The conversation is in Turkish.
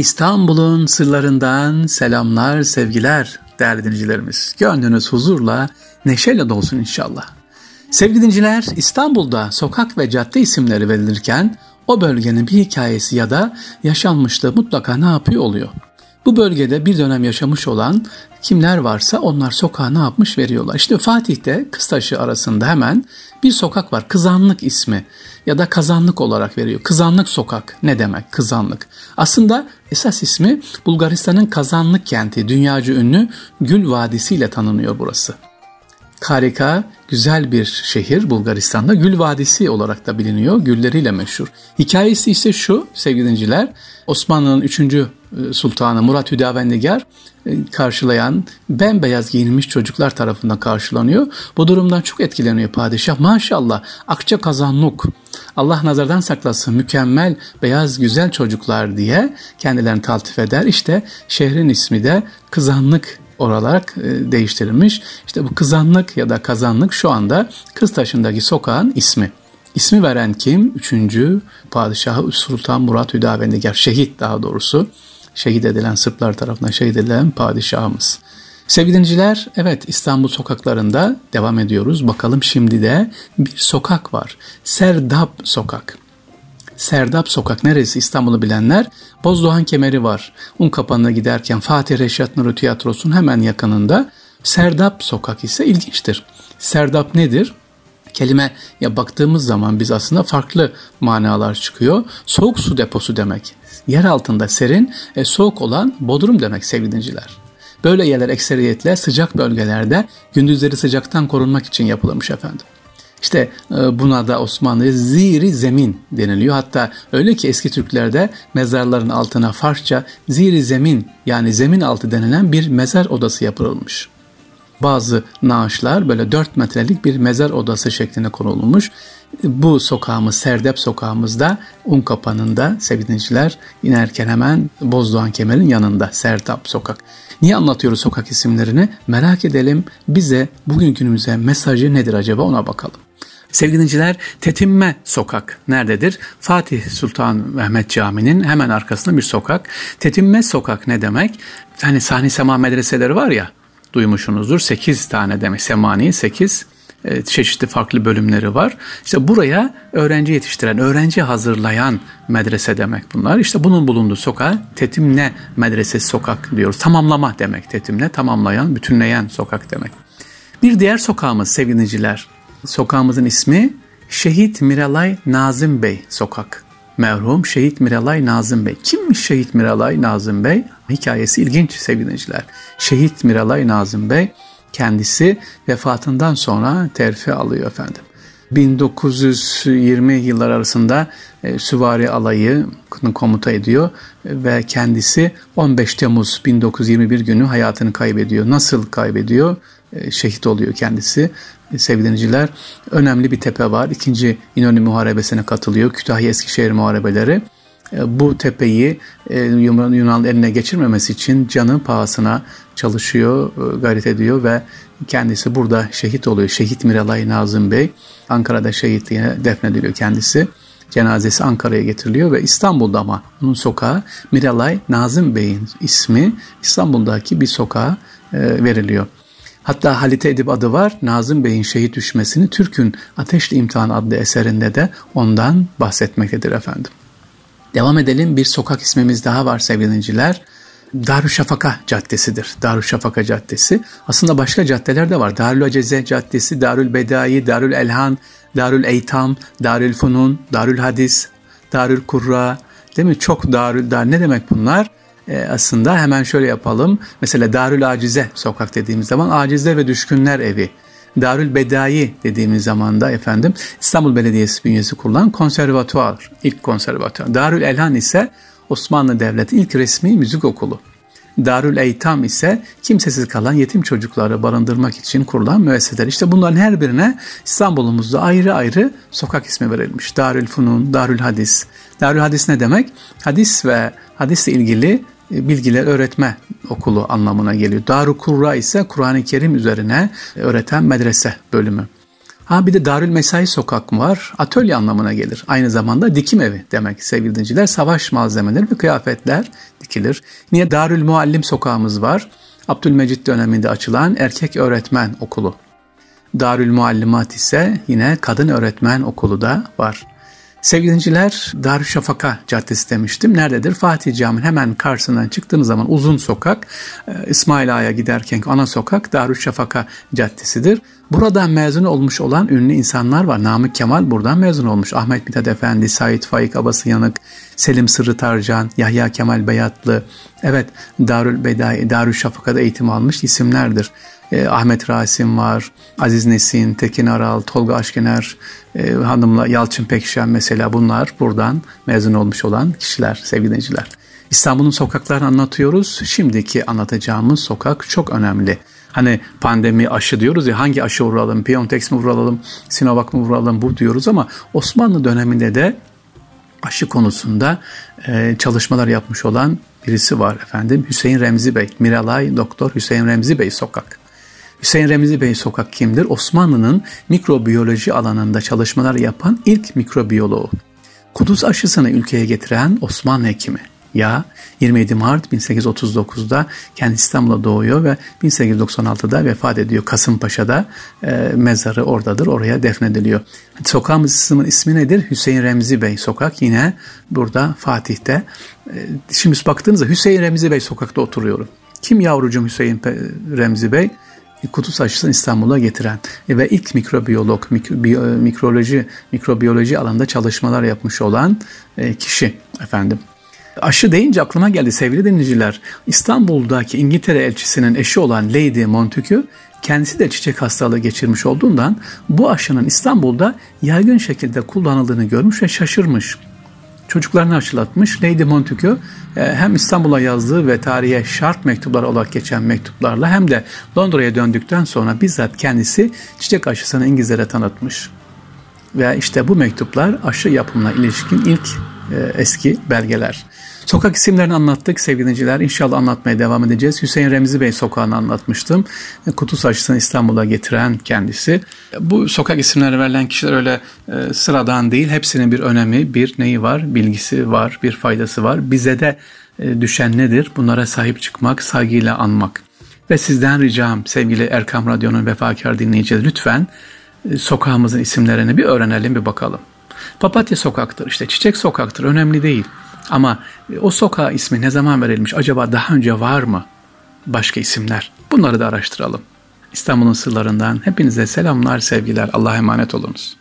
İstanbul'un sırlarından selamlar, sevgiler değerli dinleyicilerimiz. Gönlünüz huzurla, neşeyle dolsun inşallah. Sevgili dinleyiciler, İstanbul'da sokak ve cadde isimleri verilirken o bölgenin bir hikayesi ya da yaşanmışlığı mutlaka ne yapıyor oluyor? Bu bölgede bir dönem yaşamış olan kimler varsa onlar sokağa ne yapmış veriyorlar. İşte Fatih'te Kıstaşı arasında hemen bir sokak var. Kızanlık ismi ya da kazanlık olarak veriyor. Kızanlık sokak ne demek kızanlık? Aslında esas ismi Bulgaristan'ın Kazanlık kenti dünyaca ünlü Gül Vadisi ile tanınıyor burası. Harika, güzel bir şehir Bulgaristan'da. Gül Vadisi olarak da biliniyor. Gülleriyle meşhur. Hikayesi ise şu sevgili dinciler. Osmanlı'nın 3. E, sultanı Murat Hüdavendigar e, karşılayan bembeyaz giyinmiş çocuklar tarafından karşılanıyor. Bu durumdan çok etkileniyor padişah. Maşallah akça kazanlık. Allah nazardan saklasın mükemmel beyaz güzel çocuklar diye kendilerini taltif eder. İşte şehrin ismi de Kızanlık olarak e, değiştirilmiş. İşte bu kızanlık ya da kazanlık şu anda Kıztaşı'ndaki sokağın ismi. İsmi veren kim? Üçüncü padişahı Sultan Murat Hüdavendigar, şehit daha doğrusu. Şehit edilen Sırplar tarafından şehit edilen padişahımız. Sevgili dinciler, evet İstanbul sokaklarında devam ediyoruz. Bakalım şimdi de bir sokak var. Serdap Sokak. Serdap Sokak neresi İstanbul'u bilenler Bozdoğan Kemeri var. Un kapanına giderken Fatih Reşat Nuri Tiyatrosu'nun hemen yakınında Serdap Sokak ise ilginçtir. Serdap nedir? Kelime ya baktığımız zaman biz aslında farklı manalar çıkıyor. Soğuk su deposu demek. Yer altında serin, e, soğuk olan bodrum demek sevgili dinciler. Böyle yerler ekseriyetle sıcak bölgelerde gündüzleri sıcaktan korunmak için yapılırmış efendim. İşte e, buna da Osmanlı'ya ziri zemin deniliyor. Hatta öyle ki eski Türklerde mezarların altına Farsça ziri zemin yani zemin altı denilen bir mezar odası yapılmış. Bazı naaşlar böyle 4 metrelik bir mezar odası şeklinde konulmuş. Bu sokağımız Serdep sokağımızda un kapanında sevgiliciler inerken hemen Bozdoğan Kemer'in yanında Serdap sokak. Niye anlatıyoruz sokak isimlerini? Merak edelim bize bugün günümüze mesajı nedir acaba ona bakalım. Sevgili dinleyiciler, Tetinme Sokak nerededir? Fatih Sultan Mehmet Camii'nin hemen arkasında bir sokak. Tetinme Sokak ne demek? Hani sahne sema medreseleri var ya, duymuşsunuzdur. 8 tane demek, semani 8 e, çeşitli farklı bölümleri var. İşte buraya öğrenci yetiştiren, öğrenci hazırlayan medrese demek bunlar. İşte bunun bulunduğu sokağa Tetimne Medresesi Sokak diyoruz. Tamamlama demek Tetimne, tamamlayan, bütünleyen sokak demek. Bir diğer sokağımız sevgiliciler, Sokağımızın ismi Şehit Miralay Nazım Bey Sokak. Merhum Şehit Miralay Nazım Bey. Kimmiş Şehit Miralay Nazım Bey? Hikayesi ilginç sevgili dinleyiciler. Şehit Miralay Nazım Bey kendisi vefatından sonra terfi alıyor efendim. 1920 yıllar arasında e, süvari alayı komuta ediyor ve kendisi 15 Temmuz 1921 günü hayatını kaybediyor. Nasıl kaybediyor? E, şehit oluyor kendisi sevgili önemli bir tepe var. İkinci İnönü Muharebesi'ne katılıyor. Kütahya Eskişehir Muharebeleri. E, bu tepeyi e, Yunan eline geçirmemesi için canı pahasına çalışıyor, e, gayret ediyor ve kendisi burada şehit oluyor. Şehit Miralay Nazım Bey Ankara'da şehitliğine defnediliyor kendisi. Cenazesi Ankara'ya getiriliyor ve İstanbul'da ama onun sokağı Miralay Nazım Bey'in ismi İstanbul'daki bir sokağa veriliyor. Hatta Halit Edip adı var. Nazım Bey'in şehit düşmesini Türk'ün Ateşli İmtihan adlı eserinde de ondan bahsetmektedir efendim. Devam edelim. Bir sokak ismimiz daha var sevgili dinleyiciler. Darüşşafaka Caddesi'dir. Darüşşafaka Caddesi. Aslında başka caddeler de var. Darül Aceze Caddesi, Darül Bedai, Darül Elhan, Darül Eytam, Darül Funun, Darül Hadis, Darül Kurra, değil mi? Çok Darül Dar. Ne demek bunlar? E, aslında hemen şöyle yapalım. Mesela Darül Acize sokak dediğimiz zaman Acizler ve Düşkünler Evi. Darül Bedai dediğimiz zaman da efendim İstanbul Belediyesi bünyesi kurulan konservatuvar, ilk konservatuvar. Darül Elhan ise Osmanlı Devleti ilk resmi müzik okulu. Darül Eytam ise kimsesiz kalan yetim çocukları barındırmak için kurulan müesseseler. İşte bunların her birine İstanbul'umuzda ayrı ayrı sokak ismi verilmiş. Darül Funun, Darül Hadis. Darül Hadis ne demek? Hadis ve hadisle ilgili e, bilgiler öğretme okulu anlamına geliyor. Darü Kurra ise Kur'an-ı Kerim üzerine öğreten medrese bölümü. Ha bir de Darül Mesai sokak mı var? Atölye anlamına gelir. Aynı zamanda dikim evi demek sevgili dinciler. Savaş malzemeleri ve kıyafetler dikilir. Niye Darül Muallim sokağımız var? Abdülmecit döneminde açılan erkek öğretmen okulu. Darül Muallimat ise yine kadın öğretmen okulu da var. Sevgili dinciler Darüşşafaka Caddesi demiştim. Nerededir? Fatih Camii'nin hemen karşısından çıktığınız zaman uzun sokak e, İsmail Ağa'ya giderken ana sokak Darüşşafaka Caddesi'dir. Buradan mezun olmuş olan ünlü insanlar var. Namık Kemal buradan mezun olmuş. Ahmet Mithat Efendi, Said Faik Abası Yanık, Selim Sırrı Tarcan, Yahya Kemal Beyatlı. Evet Darül Bedai, Darüşşafaka'da eğitim almış isimlerdir e, Ahmet Rasim var, Aziz Nesin, Tekin Aral, Tolga Aşkener, e, hanımla Yalçın Pekşen mesela bunlar buradan mezun olmuş olan kişiler sevgili dinleyiciler. İstanbul'un sokaklarını anlatıyoruz. Şimdiki anlatacağımız sokak çok önemli. Hani pandemi aşı diyoruz ya hangi aşı vuralım, Piontex mi vuralım, Sinovac mı vuralım bu diyoruz ama Osmanlı döneminde de aşı konusunda e, çalışmalar yapmış olan birisi var efendim. Hüseyin Remzi Bey, Miralay Doktor Hüseyin Remzi Bey sokak. Hüseyin Remzi Bey Sokak kimdir? Osmanlı'nın mikrobiyoloji alanında çalışmalar yapan ilk mikrobiyoloğu. Kudüs aşısını ülkeye getiren Osmanlı hekimi. Ya 27 Mart 1839'da kendi İstanbul'a doğuyor ve 1896'da vefat ediyor. Kasımpaşa'da e, mezarı oradadır. Oraya defnediliyor. Sokağımızın ismi nedir? Hüseyin Remzi Bey Sokak. Yine burada Fatih'te. E, şimdi baktığınızda Hüseyin Remzi Bey Sokak'ta oturuyorum. Kim yavrucum Hüseyin Remzi Bey? Kutu aşısını İstanbul'a getiren ve ilk mikrobiyolog, mikro, mikroloji, mikrobiyoloji alanında çalışmalar yapmış olan e, kişi efendim. Aşı deyince aklıma geldi sevgili dinleyiciler. İstanbul'daki İngiltere elçisinin eşi olan Lady Montagu kendisi de çiçek hastalığı geçirmiş olduğundan bu aşının İstanbul'da yaygın şekilde kullanıldığını görmüş ve şaşırmış çocuklarını aşılatmış. Lady Montagu e, hem İstanbul'a yazdığı ve tarihe şart mektuplar olarak geçen mektuplarla hem de Londra'ya döndükten sonra bizzat kendisi çiçek aşısını İngilizlere tanıtmış. Ve işte bu mektuplar aşı yapımına ilişkin ilk eski belgeler. Sokak isimlerini anlattık sevgili dinleyiciler. İnşallah anlatmaya devam edeceğiz. Hüseyin Remzi Bey sokağını anlatmıştım. Kutu saçısını İstanbul'a getiren kendisi. Bu sokak isimleri verilen kişiler öyle e, sıradan değil. Hepsinin bir önemi, bir neyi var, bilgisi var, bir faydası var. Bize de e, düşen nedir? Bunlara sahip çıkmak, saygıyla anmak. Ve sizden ricam sevgili Erkam Radyo'nun vefakar dinleyicileri lütfen e, sokağımızın isimlerini bir öğrenelim, bir bakalım. Papatya sokaktır, işte çiçek sokaktır, önemli değil. Ama o sokağa ismi ne zaman verilmiş? Acaba daha önce var mı başka isimler? Bunları da araştıralım. İstanbul'un sırlarından hepinize selamlar, sevgiler. Allah'a emanet olunuz.